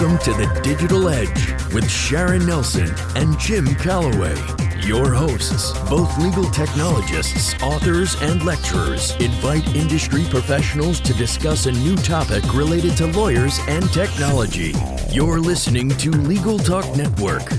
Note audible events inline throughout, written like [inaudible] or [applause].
Welcome to the Digital Edge with Sharon Nelson and Jim Calloway. Your hosts, both legal technologists, authors, and lecturers, invite industry professionals to discuss a new topic related to lawyers and technology. You're listening to Legal Talk Network.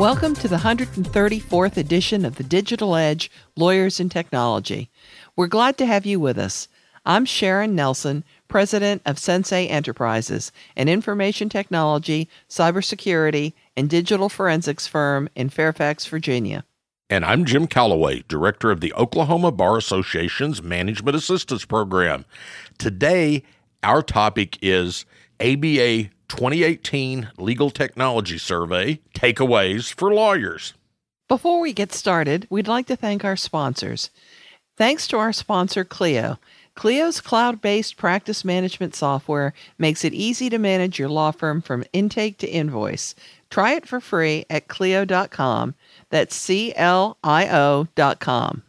Welcome to the 134th edition of the Digital Edge Lawyers and Technology. We're glad to have you with us. I'm Sharon Nelson, president of Sensei Enterprises, an information technology, cybersecurity, and digital forensics firm in Fairfax, Virginia. And I'm Jim Calloway, director of the Oklahoma Bar Association's Management Assistance Program. Today, our topic is ABA 2018 Legal Technology Survey Takeaways for Lawyers. Before we get started, we'd like to thank our sponsors. Thanks to our sponsor, Clio. Clio's cloud based practice management software makes it easy to manage your law firm from intake to invoice. Try it for free at Clio.com. That's C L I O.com.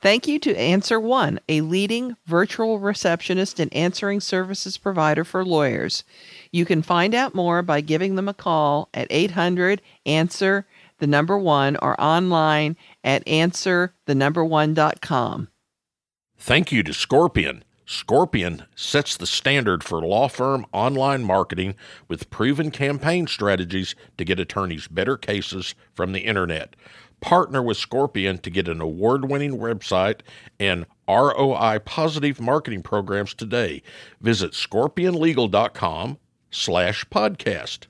Thank you to Answer One, a leading virtual receptionist and answering services provider for lawyers. You can find out more by giving them a call at 800 Answer the number one or online at answer the number one.com. Thank you to Scorpion. Scorpion sets the standard for law firm online marketing with proven campaign strategies to get attorneys better cases from the internet. Partner with Scorpion to get an award winning website and ROI positive marketing programs today. Visit scorpionlegal.com slash podcast.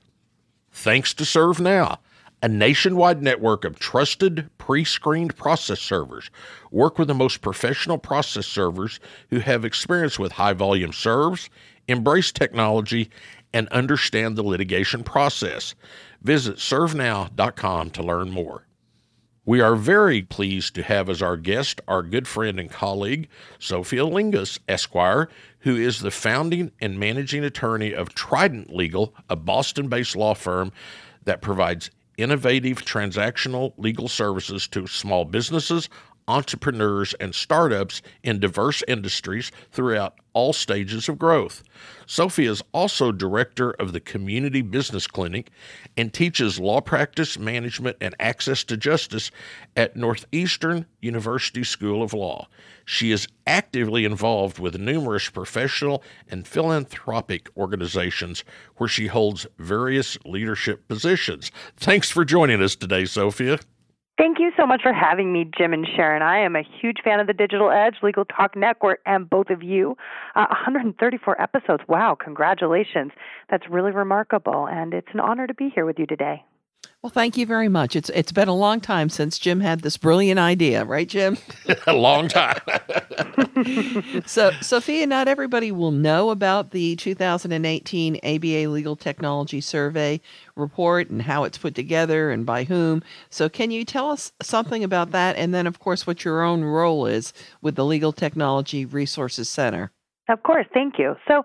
Thanks to ServeNow a nationwide network of trusted pre screened process servers. Work with the most professional process servers who have experience with high volume serves, embrace technology, and understand the litigation process. Visit servenow.com to learn more. We are very pleased to have as our guest our good friend and colleague, Sofia Lingos, Esquire, who is the founding and managing attorney of Trident Legal, a Boston based law firm that provides innovative transactional legal services to small businesses, entrepreneurs, and startups in diverse industries throughout all stages of growth. Sofia is also director of the Community Business Clinic and teaches law practice management and access to justice at Northeastern University School of Law. She is actively involved with numerous professional and philanthropic organizations where she holds various leadership positions. Thanks for joining us today, Sofia. Thank you so much for having me, Jim and Sharon. I am a huge fan of the Digital Edge, Legal Talk Network, and both of you. Uh, 134 episodes. Wow, congratulations. That's really remarkable, and it's an honor to be here with you today. Well, thank you very much. It's it's been a long time since Jim had this brilliant idea, right, Jim? [laughs] a long time. [laughs] so, Sofia, not everybody will know about the 2018 ABA Legal Technology Survey report and how it's put together and by whom. So, can you tell us something about that, and then, of course, what your own role is with the Legal Technology Resources Center? Of course, thank you. So.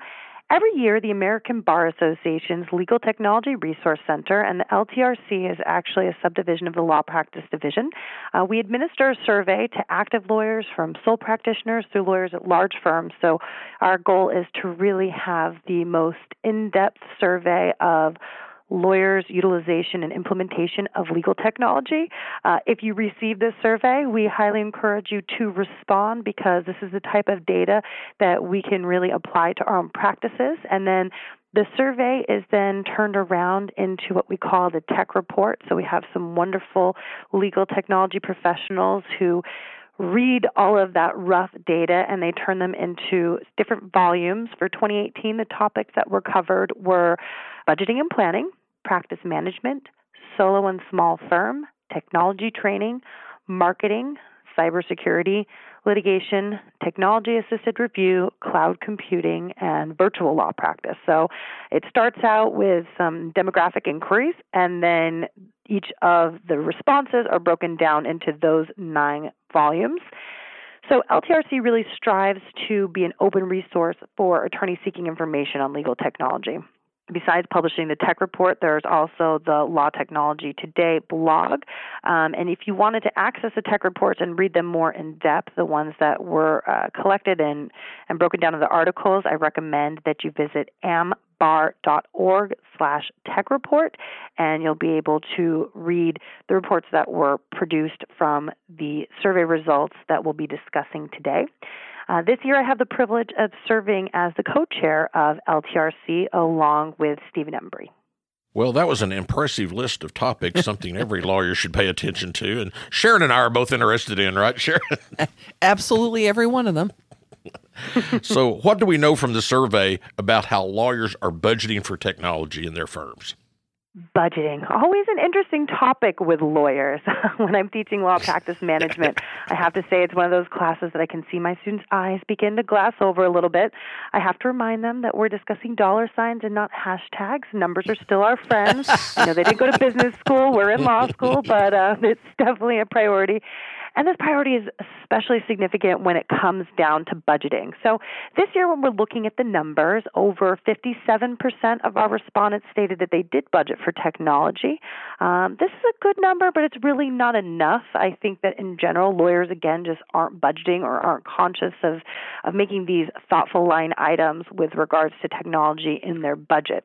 Every year, the American Bar Association's Legal Technology Resource Center and the LTRC is actually a subdivision of the Law Practice Division. Uh, we administer a survey to active lawyers from sole practitioners through lawyers at large firms. So, our goal is to really have the most in depth survey of lawyers' utilization and implementation of legal technology. Uh, if you receive this survey, we highly encourage you to respond because this is the type of data that we can really apply to our own practices. And then the survey is then turned around into what we call the tech report. So we have some wonderful legal technology professionals who read all of that rough data and they turn them into different volumes. For 2018, the topics that were covered were budgeting and planning, practice management, solo and small firm, technology training, marketing, cybersecurity, litigation, technology assisted review, cloud computing, and virtual law practice. So it starts out with some demographic inquiries, and then each of the responses are broken down into those nine volumes. So LTRC really strives to be an open resource for attorneys seeking information on legal technology besides publishing the tech report, there's also the Law Technology Today blog. Um, and if you wanted to access the tech reports and read them more in depth, the ones that were uh, collected and, and broken down into articles, I recommend that you visit ambar.org slash tech report and you'll be able to read the reports that were produced from the survey results that we'll be discussing today. Uh, this year, I have the privilege of serving as the co chair of LTRC along with Stephen Embry. Well, that was an impressive list of topics, [laughs] something every lawyer should pay attention to. And Sharon and I are both interested in, right, Sharon? [laughs] Absolutely, every one of them. [laughs] so, what do we know from the survey about how lawyers are budgeting for technology in their firms? Budgeting. Always an interesting topic with lawyers. [laughs] when I'm teaching law [laughs] practice management, I have to say it's one of those classes that I can see my students' eyes begin to glass over a little bit. I have to remind them that we're discussing dollar signs and not hashtags. Numbers are still our friends. [laughs] you know, they didn't go to business school, we're in law school, but uh, it's definitely a priority. And this priority is especially significant when it comes down to budgeting. So this year, when we're looking at the numbers, over 57% of our respondents stated that they did budget for technology. Um, this is a good number, but it's really not enough. I think that in general, lawyers, again, just aren't budgeting or aren't conscious of, of making these thoughtful line items with regards to technology in their budget.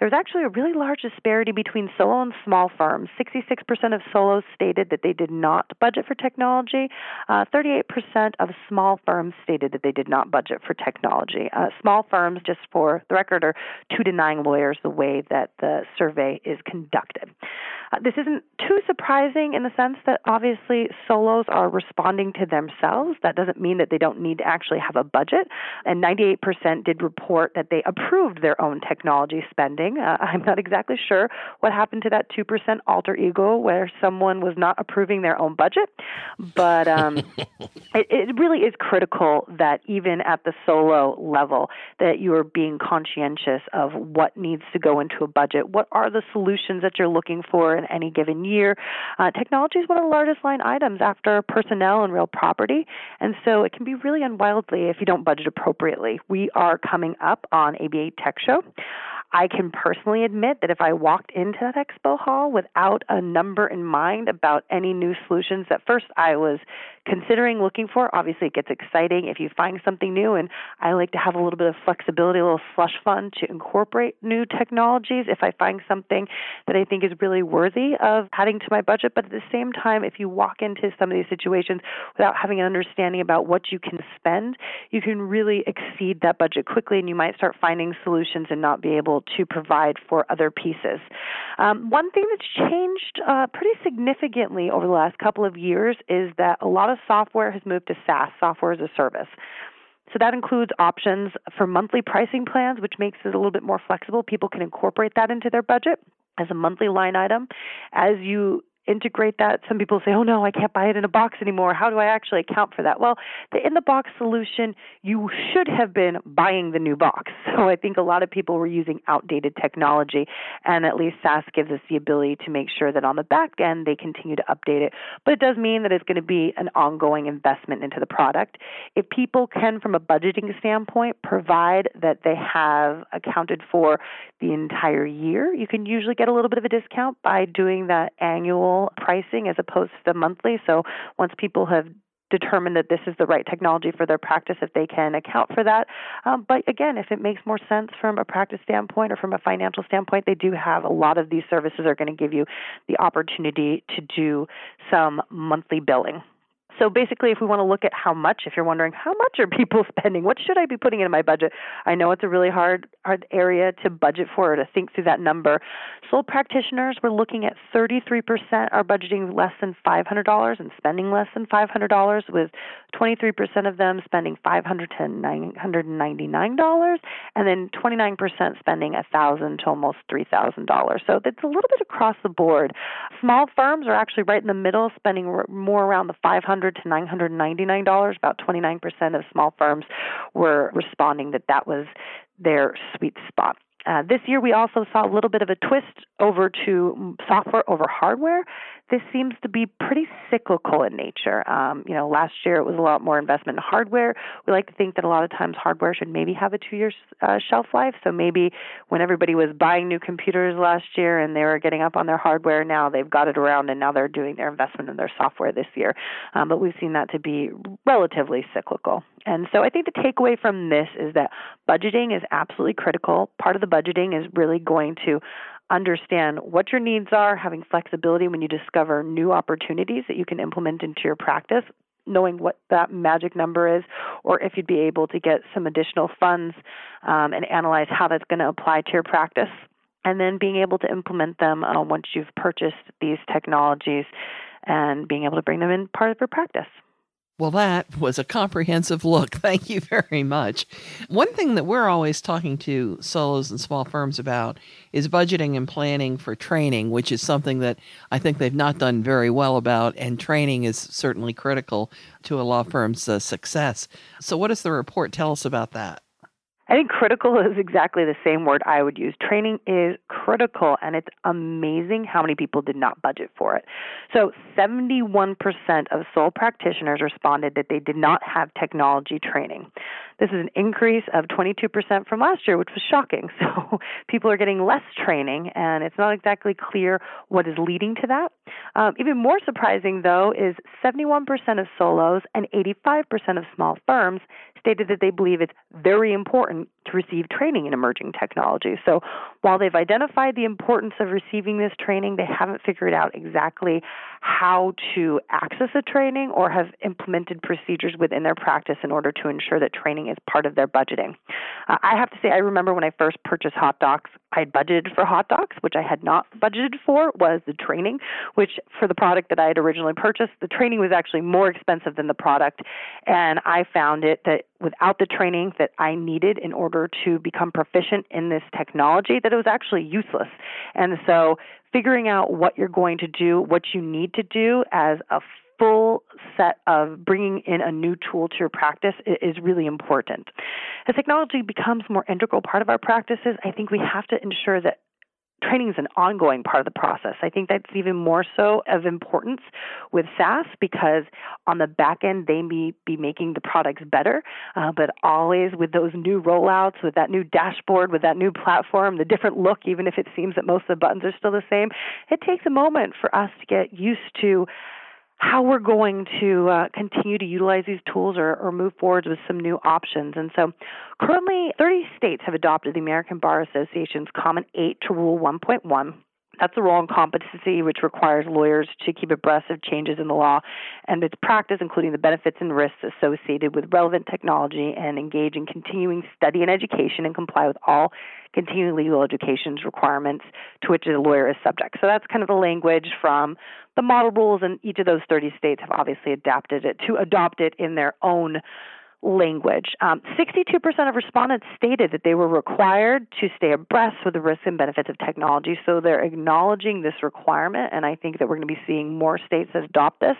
There's actually a really large disparity between solo and small firms. 66% of solos stated that they did not budget for technology technology. Uh, 38% of small firms stated that they did not budget for technology. Uh, small firms, just for the record, are two to nine lawyers the way that the survey is conducted. Uh, this isn't too surprising in the sense that obviously solos are responding to themselves. That doesn't mean that they don't need to actually have a budget. And 98% did report that they approved their own technology spending. Uh, I'm not exactly sure what happened to that 2% alter ego where someone was not approving their own budget. But um, [laughs] it, it really is critical that even at the solo level, that you are being conscientious of what needs to go into a budget. What are the solutions that you're looking for in any given year? Uh, technology is one of the largest line items after personnel and real property, and so it can be really unwieldy if you don't budget appropriately. We are coming up on ABA Tech Show. I can personally admit that if I walked into that expo hall without a number in mind about any new solutions that first I was considering looking for, obviously it gets exciting if you find something new. And I like to have a little bit of flexibility, a little slush fund to incorporate new technologies if I find something that I think is really worthy of adding to my budget. But at the same time, if you walk into some of these situations without having an understanding about what you can spend, you can really exceed that budget quickly and you might start finding solutions and not be able to provide for other pieces. Um, one thing that's changed uh, pretty significantly over the last couple of years is that a lot of software has moved to SaaS, software as a service. So that includes options for monthly pricing plans, which makes it a little bit more flexible. People can incorporate that into their budget as a monthly line item. As you integrate that. Some people say, oh no, I can't buy it in a box anymore. How do I actually account for that? Well, the in the box solution, you should have been buying the new box. [laughs] So I think a lot of people were using outdated technology, and at least SaaS gives us the ability to make sure that on the back end they continue to update it. But it does mean that it's going to be an ongoing investment into the product. If people can, from a budgeting standpoint, provide that they have accounted for the entire year, you can usually get a little bit of a discount by doing that annual pricing as opposed to the monthly. So once people have determined that this is the right technology for their practice if they can account for that. Um, but again, if it makes more sense from a practice standpoint or from a financial standpoint, they do have a lot of these services are going to give you the opportunity to do some monthly billing. So basically, if we want to look at how much, if you're wondering how much are people [laughs] spending, what should I be putting into my budget? I know it's a really hard hard area to budget for or to think through that number. Sole practitioners, we're looking at 33% are budgeting less than $500 and spending less than $500, with 23% of them spending 500 to $999, and then 29% spending 1,000 to almost $3,000. So that's a little bit across the board. Small firms are actually right in the middle, spending more around the 500 to $999. About 29% of small firms were responding that that was their sweet spot. Uh, this year, we also saw a little bit of a twist over to software over hardware. This seems to be pretty cyclical in nature. Um, you know, last year it was a lot more investment in hardware. We like to think that a lot of times hardware should maybe have a two-year uh, shelf life. So maybe when everybody was buying new computers last year and they were getting up on their hardware, now they've got it around and now they're doing their investment in their software this year. Um, but we've seen that to be relatively cyclical. And so I think the takeaway from this is that budgeting is absolutely critical. Part of the budgeting is really going to understand what your needs are, having flexibility when you discover new opportunities that you can implement into your practice, knowing what that magic number is, or if you'd be able to get some additional funds um, and analyze how that's going to apply to your practice. And then being able to implement them uh, once you've purchased these technologies and being able to bring them in part of your practice. Well, that was a comprehensive look. [laughs] Thank you very much. One thing that we're always talking to solos and small firms about is budgeting and planning for training, which is something that I think they've not done very well about, and training is certainly critical to a law firm's uh, success. So, what does the report tell us about that? I think critical is exactly the same word I would use. Training is critical, and it's amazing how many people did not budget for it. So, 71% of sole practitioners responded that they did not have technology training. This is an increase of 22% from last year, which was shocking. [laughs] So, people are getting less training, and it's not exactly clear what is leading to that. Um, even more surprising, though, is 71% of solos and 85% of small firms stated that they believe it's very important to receive training in emerging technology. So while they've identified the importance of receiving this training, they haven't figured out exactly how to access the training or have implemented procedures within their practice in order to ensure that training is part of their budgeting. Uh, I have to say, I remember when I first purchased HotDocs, I had budgeted for HotDocs, which I had not budgeted for was the training, which for the product that I had originally purchased, the training was actually more expensive than the product. And I found it that without the training that I needed in order to become proficient in this technology, that it was actually useless. And so figuring out what you're going to do, what you need to do as a full set of bringing in a new tool to your practice is really important. As technology becomes more integral part of our practices, I think we have to ensure that training is an ongoing part of the process. I think that's even more so of importance with SaaS because on the back end they may be making the products better, uh, but always with those new rollouts, with that new dashboard, with that new platform, the different look, even if it seems that most of the buttons are still the same, it takes a moment for us to get used to how we're going to uh, continue to utilize these tools or, or move forward with some new options. And so currently, 30 states have adopted the American Bar Association's Comment 8 to Rule 1.1. That's a role in competency which requires lawyers to keep abreast of changes in the law and its practice, including the benefits and risks associated with relevant technology, and engage in continuing study and education and comply with all continuing legal education's requirements to which a lawyer is subject. So that's kind of the language from the model rules, and each of those 30 states have obviously adapted it to adopt it in their own language. Um, 62% of respondents stated that they were required to stay abreast with the risks and benefits of technology. So they're acknowledging this requirement, and I think that we're going to be seeing more states adopt this.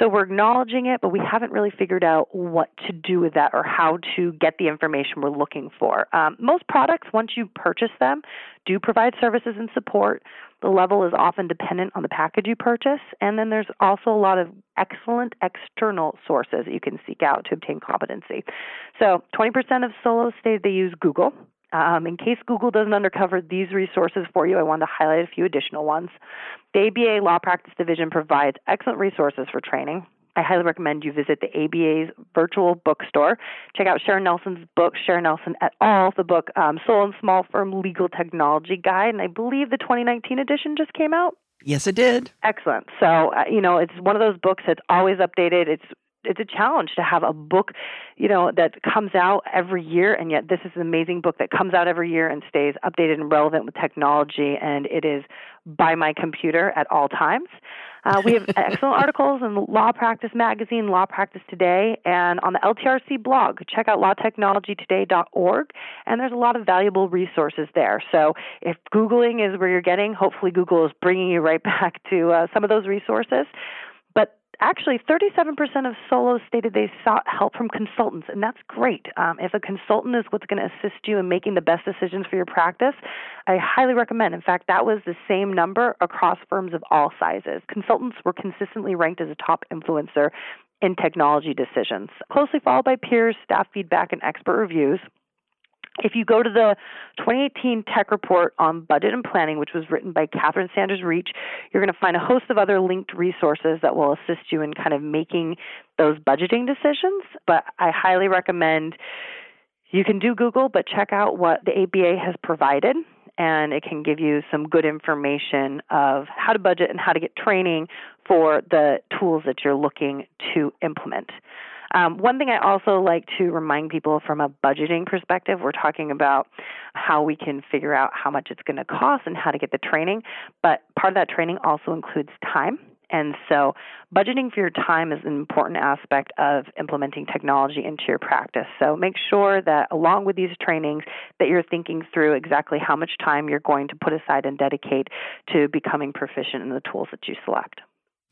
So we're acknowledging it, but we haven't really figured out what to do with that or how to get the information we're looking for. Um, most products, once you purchase them, do provide services and support. The level is often dependent on the package you purchase, and then there's also a lot of excellent external sources that you can seek out to obtain competency. So 20% of solos say they use Google. Um, in case Google doesn't undercover these resources for you, I wanted to highlight a few additional ones. The ABA Law Practice Division provides excellent resources for training. I highly recommend you visit the ABA's virtual bookstore. Check out Sharon Nelson's book, Sharon Nelson et al., the book um, Sole and Small Firm Legal Technology Guide, and I believe the 2019 edition just came out. Yes, it did. Excellent. So, uh, you know, it's one of those books that's always updated. It's it's a challenge to have a book, you know, that comes out every year, and yet this is an amazing book that comes out every year and stays updated and relevant with technology, and it is by my computer at all times. Uh, we have excellent [laughs] articles in Law Practice Magazine, Law Practice Today, and on the LTRC blog. Check out lawtechnologytoday.org, and there's a lot of valuable resources there. So if Googling is where you're getting, hopefully Google is bringing you right [laughs] back to uh, some of those resources. Actually 37% of solos stated they sought help from consultants, and that's great. Um, if a consultant is what's going to assist you in making the best decisions for your practice, I highly recommend. In fact, that was the same number across firms of all sizes. Consultants were consistently ranked as a top influencer in technology decisions, closely followed by peers, staff feedback, and expert reviews. If you go to the 2018 Tech Report on Budget and Planning, which was written by Catherine Sanders Reach, you're going to find a host of other linked resources that will assist you in kind of making those budgeting decisions. But I highly recommend you can do Google, but check out what the ABA has provided and it can give you some good information of how to budget and how to get training for the tools that you're looking to implement. Um, one thing I also like to remind people from a budgeting perspective, we're talking about how we can figure out how much it's going to cost and how to get the training, but part of that training also includes time. And so, budgeting for your time is an important aspect of implementing technology into your practice. So, make sure that along with these trainings that you're thinking through exactly how much time you're going to put aside and dedicate to becoming proficient in the tools that you select.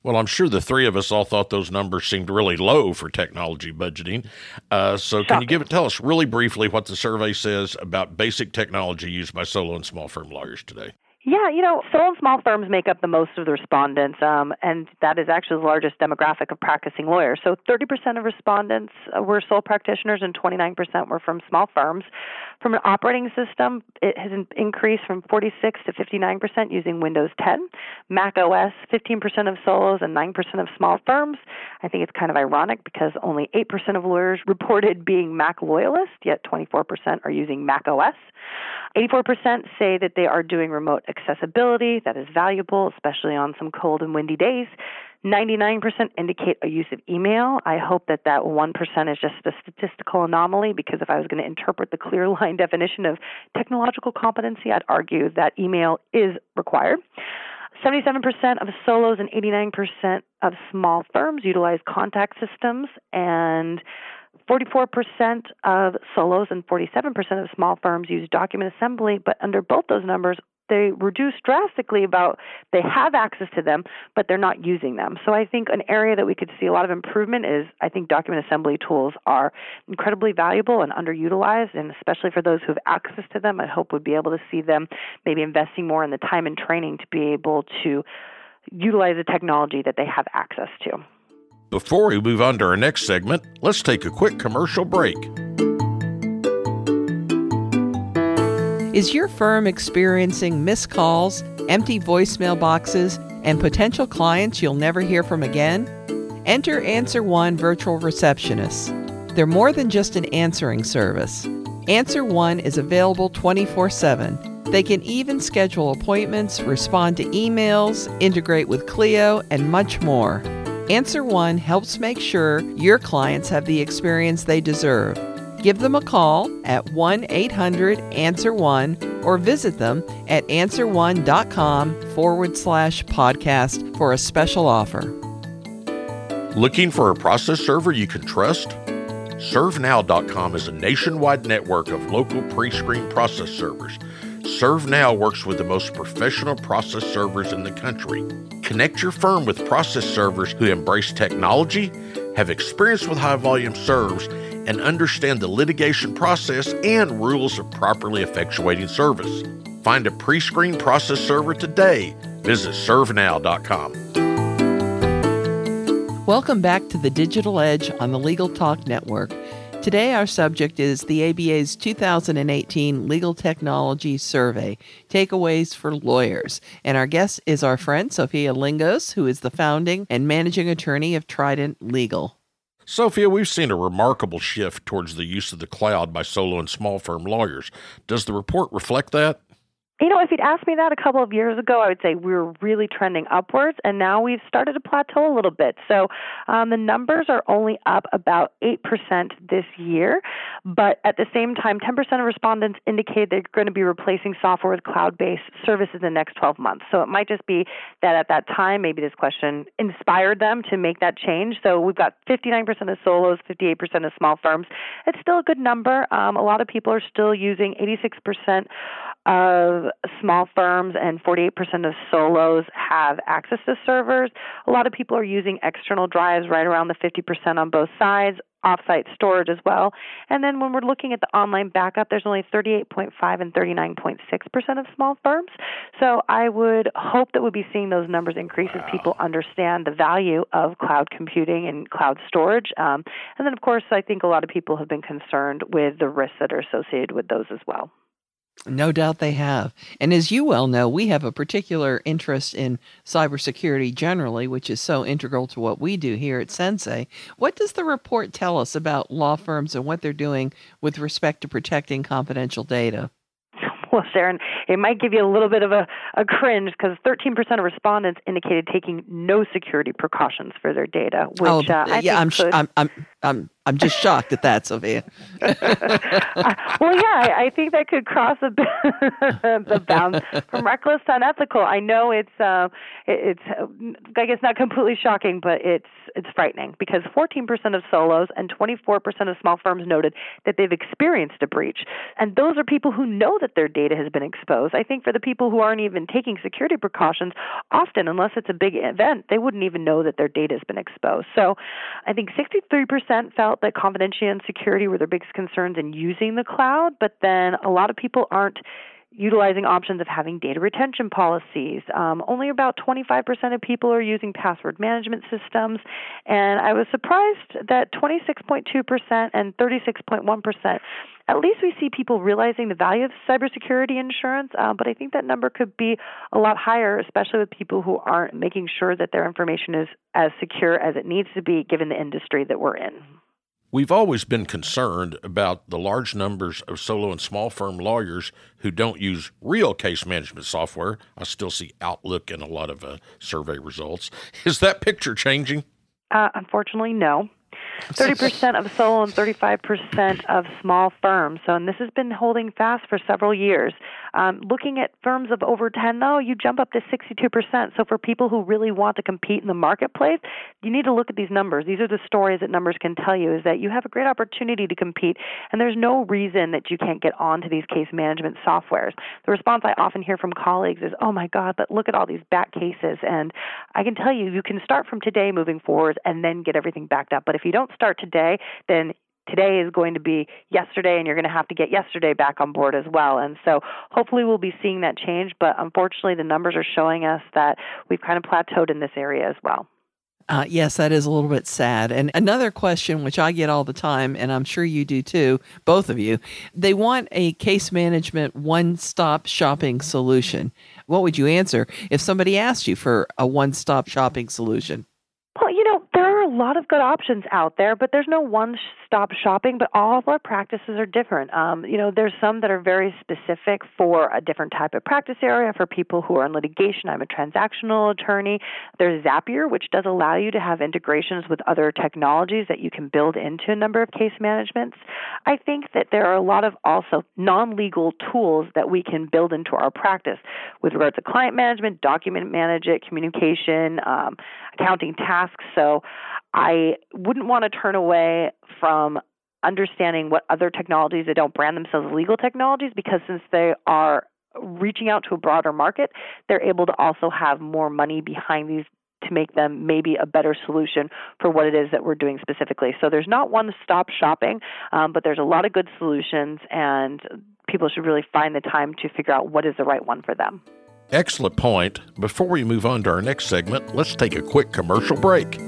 Well, I'm sure the three of us all thought those numbers seemed really low for technology budgeting. Uh, so, Shocking. can you give it? Tell us really briefly what the survey says about basic technology used by solo and small firm lawyers today. Yeah, you know, sole and small firms make up the most of the respondents, um, and that is actually the largest demographic of practicing lawyers. So 30% of respondents were sole practitioners, and 29% were from small firms. From an operating system, it has increased from 46 to 59% using Windows 10, Mac OS, 15% of solos, and 9% of small firms. I think it's kind of ironic because only 8% of lawyers [laughs] reported being Mac loyalists, yet 24% are using Mac OS. 84% say that they are doing remote accessibility. That is valuable, especially on some cold and windy days. 99% indicate a use of email. I hope that that 1% is just a statistical anomaly because if I was going to interpret the clear line definition of technological competency, I'd argue that email is required. 77% of solos and 89% of small firms utilize contact systems, and 44% of solos and 47% of small firms use document assembly, but under both those numbers, they reduce drastically about they have access to them, but they're not using them. So I think an area that we could see a lot of improvement is I think document assembly tools are incredibly valuable and underutilized, and especially for those who have access to them, I hope would be able to see them maybe investing more in the time and training to be able to utilize the technology that they have access to. Before we move on to our next segment, let's take a quick commercial break. Is your firm experiencing missed calls, empty voicemail boxes, and potential clients you'll never hear from again? Enter Answer One virtual receptionists. They're more than just an answering service. Answer One is available 24 7. They can even schedule appointments, respond to emails, integrate with Clio, and much more. Answer One helps make sure your clients have the experience they deserve. Give them a call at 1 800 Answer One or visit them at answerone.com forward slash podcast for a special offer. Looking for a process server you can trust? ServeNow.com is a nationwide network of local pre screened process servers ServeNow works with the most professional process servers in the country. Connect your firm with process servers who embrace technology, have experience with high volume serves, and understand the litigation process and rules of properly effectuating service. Find a pre screened process server today. Visit ServeNow.com. Welcome back to the Digital Edge on the Legal Talk Network. Today, our subject is the ABA's 2018 Legal Technology Survey Takeaways for Lawyers. And our guest is our friend, Sofia Lingos, who is the founding and managing attorney of Trident Legal. Sofia, we've seen a remarkable shift towards the use of the cloud by solo and small firm lawyers. Does the report reflect that? You know, if you'd asked me that a couple of years ago, I would say we were really trending upwards, and now we've started to plateau a little bit. So um, the numbers are only up about 8% this year, but at the same time, 10% of respondents indicate they're going to be replacing software with cloud based services in the next 12 months. So it might just be that at that time, maybe this question inspired them to make that change. So we've got 59% of solos, 58% of small firms. It's still a good number. Um, a lot of people are still using 86% of small firms and 48% of solos have access to servers. A lot of people are using external drives right around the 50% on both sides offsite storage as well. And then when we're looking at the online backup, there's only 38.5 and 39.6% of small firms. So I would hope that we'll be seeing those numbers increase wow. as people understand the value of cloud computing and cloud storage. Um, and then, of course, I think a lot of people have been concerned with the risks that are associated with those as well. No doubt they have. And as you well know, we have a particular interest in cybersecurity generally, which is so integral to what we do here at Sensei. What does the report tell us about law firms and what they're doing with respect to protecting confidential data? Well, Sharon, it might give you a little bit of a, a cringe because 13% of respondents indicated taking no security precautions for their data, which oh, uh, yeah, I'm, could... I'm, I'm, I'm I'm just shocked at that, Sofia. uh, [laughs] well, yeah, I, I, think that could cross a [laughs] the bounds from reckless to unethical. I know it's uh, it, it's I guess not completely shocking, but it's it's frightening because 14% of solos and 24% of small firms noted that they've experienced a breach, and those are people who know that their data has been exposed. I think for the people who aren't even taking security precautions, often unless it's a big event, they wouldn't even know that their data has been exposed. So, I think 63% felt that confidentiality and security were their biggest concerns in using the cloud, but then a lot of people aren't utilizing options of having data retention policies. Um, only about 25% of people are using password management systems, and I was surprised that 26.2% and 36.1%. At least we see people realizing the value of cybersecurity insurance, uh, but I think that number could be a lot higher, especially with people who aren't making sure that their information is as secure as it needs to be given the industry that we're in. We've always been concerned about the large numbers of solo and small firm lawyers who don't use real case management software. I still see Outlook in a lot of uh, survey results. [laughs] Is that picture changing? Uh, unfortunately, no. 30% of solo and 35% of small firms. So, and this has been holding fast for several years. Um, looking at firms of over 10, though, you jump up to 62%. So, for people who really want to compete in the marketplace, you need to look at these numbers. These are the stories that numbers can tell you is that you have a great opportunity to compete, and there's no reason that you can't get onto these case management softwares. The response I often hear from colleagues is, oh my God, but look at all these back cases. And I can tell you, you can start from today moving forward and then get everything backed up. But if you don't start today, then today is going to be yesterday and you're going to have to get yesterday back on board as well. And so hopefully we'll be seeing that change, but unfortunately the numbers are showing us that we've kind of plateaued in this area as well. Uh, yes, that is a little bit sad. And another question, which I get all the time, and I'm sure you do too, both of you, they want a case management one stop shopping solution. What would you answer if somebody asked you for a one stop shopping solution? Well, you know, there are a lot of good options out there, but there's no one stop shopping, but all of our practices are different. Um, you know, there's some that are very specific for a different type of practice area for people who are in litigation. I'm a transactional attorney. There's Zapier, which does allow you to have integrations with other technologies that you can build into a number of case managements. I think that there are a lot of also non legal tools that we can build into our practice with regards to client management, document management, communication, um, accounting tasks. So I wouldn't want to turn away from understanding what other technologies that don't brand themselves legal technologies because since they are reaching out to a broader market, they're able to also have more money behind these to make them maybe a better solution for what it is that we're doing specifically. So there's not one stop shopping, um, but there's a lot of good solutions, and people should really find the time to figure out what is the right one for them. Excellent point. Before we move on to our next segment, let's take a quick commercial break.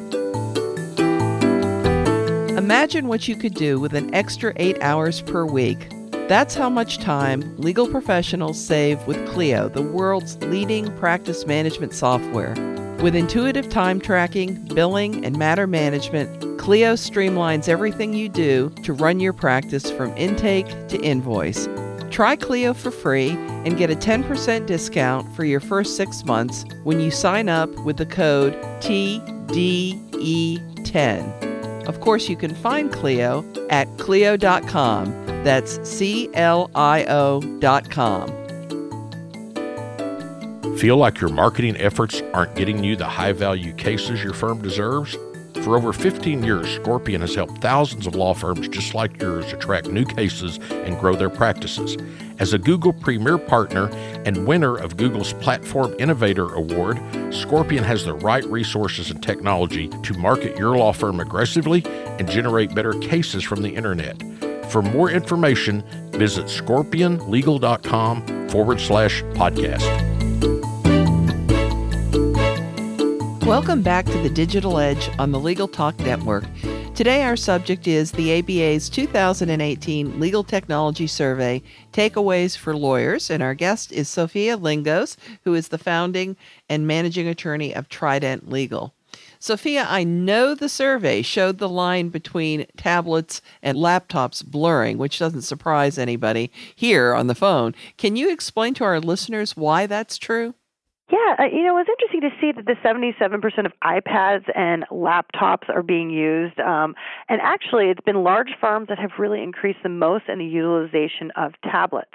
Imagine what you could do with an extra eight hours per week. That's how much time legal professionals save with Clio, the world's leading practice management software. With intuitive time tracking, billing, and matter management, Clio streamlines everything you do to run your practice from intake to invoice. Try Clio for free and get a 10% discount for your first six months when you sign up with the code TDE10. Of course, you can find Clio at Clio.com. That's C L I O.com. Feel like your marketing efforts aren't getting you the high value cases your firm deserves? For over 15 years, Scorpion has helped thousands of law firms just like yours attract new cases and grow their practices. As a Google Premier Partner and winner of Google's Platform Innovator Award, Scorpion has the right resources and technology to market your law firm aggressively and generate better cases from the internet. For more information, visit scorpionlegal.com forward slash podcast. Welcome back to the Digital Edge on the Legal Talk Network. Today, our subject is the ABA's 2018 Legal Technology Survey Takeaways for Lawyers, and our guest is Sofia Lingos, who is the founding and managing attorney of Trident Legal. Sofia, I know the survey showed the line between tablets and laptops blurring, which doesn't surprise anybody here on the phone. Can you explain to our listeners why that's true? Yeah, uh, you know, it was interesting to see that the 77% of iPads and laptops are being used. Um, and actually, it's been large firms that have really increased the most in the utilization of tablets.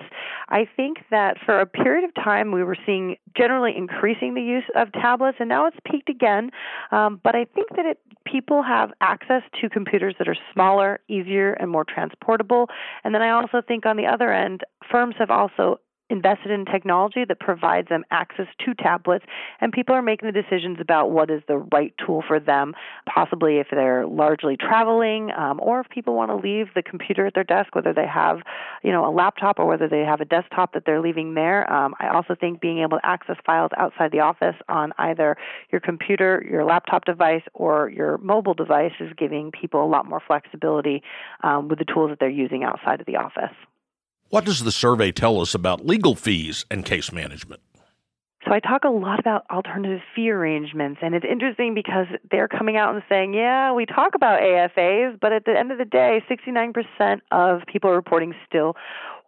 I think that for a period of time, we were seeing generally increasing the use of tablets, and now it's peaked again. Um, but I think that it, people have access to computers that are smaller, easier, and more transportable. And then I also think on the other end, firms have also invested in technology that provides them access to tablets, and people are making the decisions about what is the right tool for them, possibly if they're largely traveling um, or if people want to leave the computer at their desk, whether they have, you know, a laptop or whether they have a desktop that they're leaving there. Um, I also think being able to access files outside the office on either your computer, your laptop device, or your mobile device is giving people a lot more flexibility um, with the tools that they're using outside of the office. What does the survey tell us about legal fees and case management? So I talk a lot about alternative fee arrangements, and it's interesting because they're coming out and saying, yeah, we talk about AFAs, but at the end of the day, 69% of people are reporting still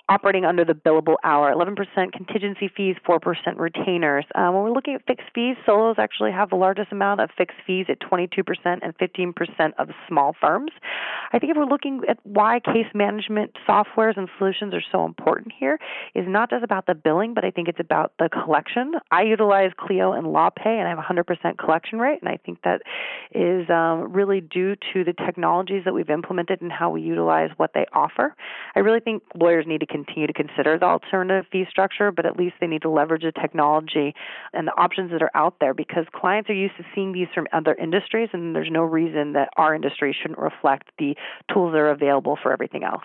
operating under the billable hour, 11% contingency fees, 4% retainers. Um, when we're looking at fixed fees, solos actually have the largest amount of fixed fees at 22% and 15% of small firms. I think if we're looking at why case management softwares and solutions are so important here, is not just about the billing, but I think it's about the collection. I utilize Clio and LawPay, and I have 100% collection rate, and I think that is um, really due to the technologies that we've implemented and how we utilize what they offer. I really think lawyers need to continue to consider the alternative fee structure, but at least they need to leverage the technology and the options that are out there because clients are used to seeing these from other industries, and there's no reason that our industry shouldn't reflect the tools that are available for everything else.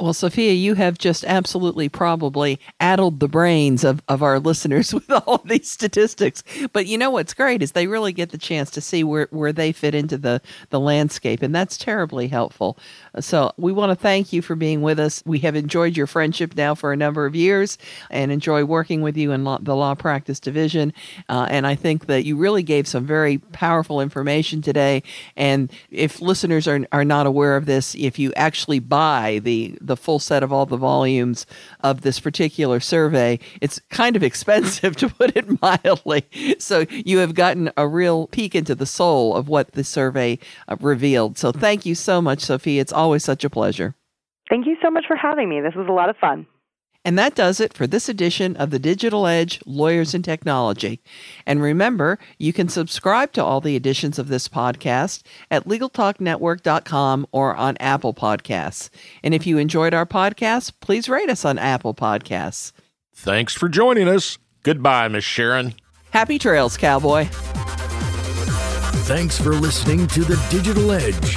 Well, Sofia, you have just absolutely probably addled the brains of, of our [laughs] listeners with all these statistics. But you know what's great is they really get the chance to see where, where they fit into the, the landscape, and that's terribly helpful. So we want to thank you for being with us. We have enjoyed your friendship now for a number of years and enjoy working with you in law, the Law Practice Division. Uh, and I think that you really gave some very powerful information today. And if listeners are, are not aware of this, if you actually buy the the full set of all the volumes of this particular survey. It's kind of expensive, [laughs] to put it mildly. So you have gotten a real peek into the soul of what the survey uh, revealed. So thank you so much, Sophie. It's always such a pleasure. Thank you so much for having me. This was a lot of fun. And that does it for this edition of the Digital Edge Lawyers and Technology. And remember, you can subscribe to all the editions of this podcast at LegalTalkNetwork.com or on Apple Podcasts. And if you enjoyed our podcast, please rate us on Apple Podcasts. Thanks for joining us. Goodbye, Miss Sharon. Happy trails, cowboy. Thanks for listening to The Digital Edge,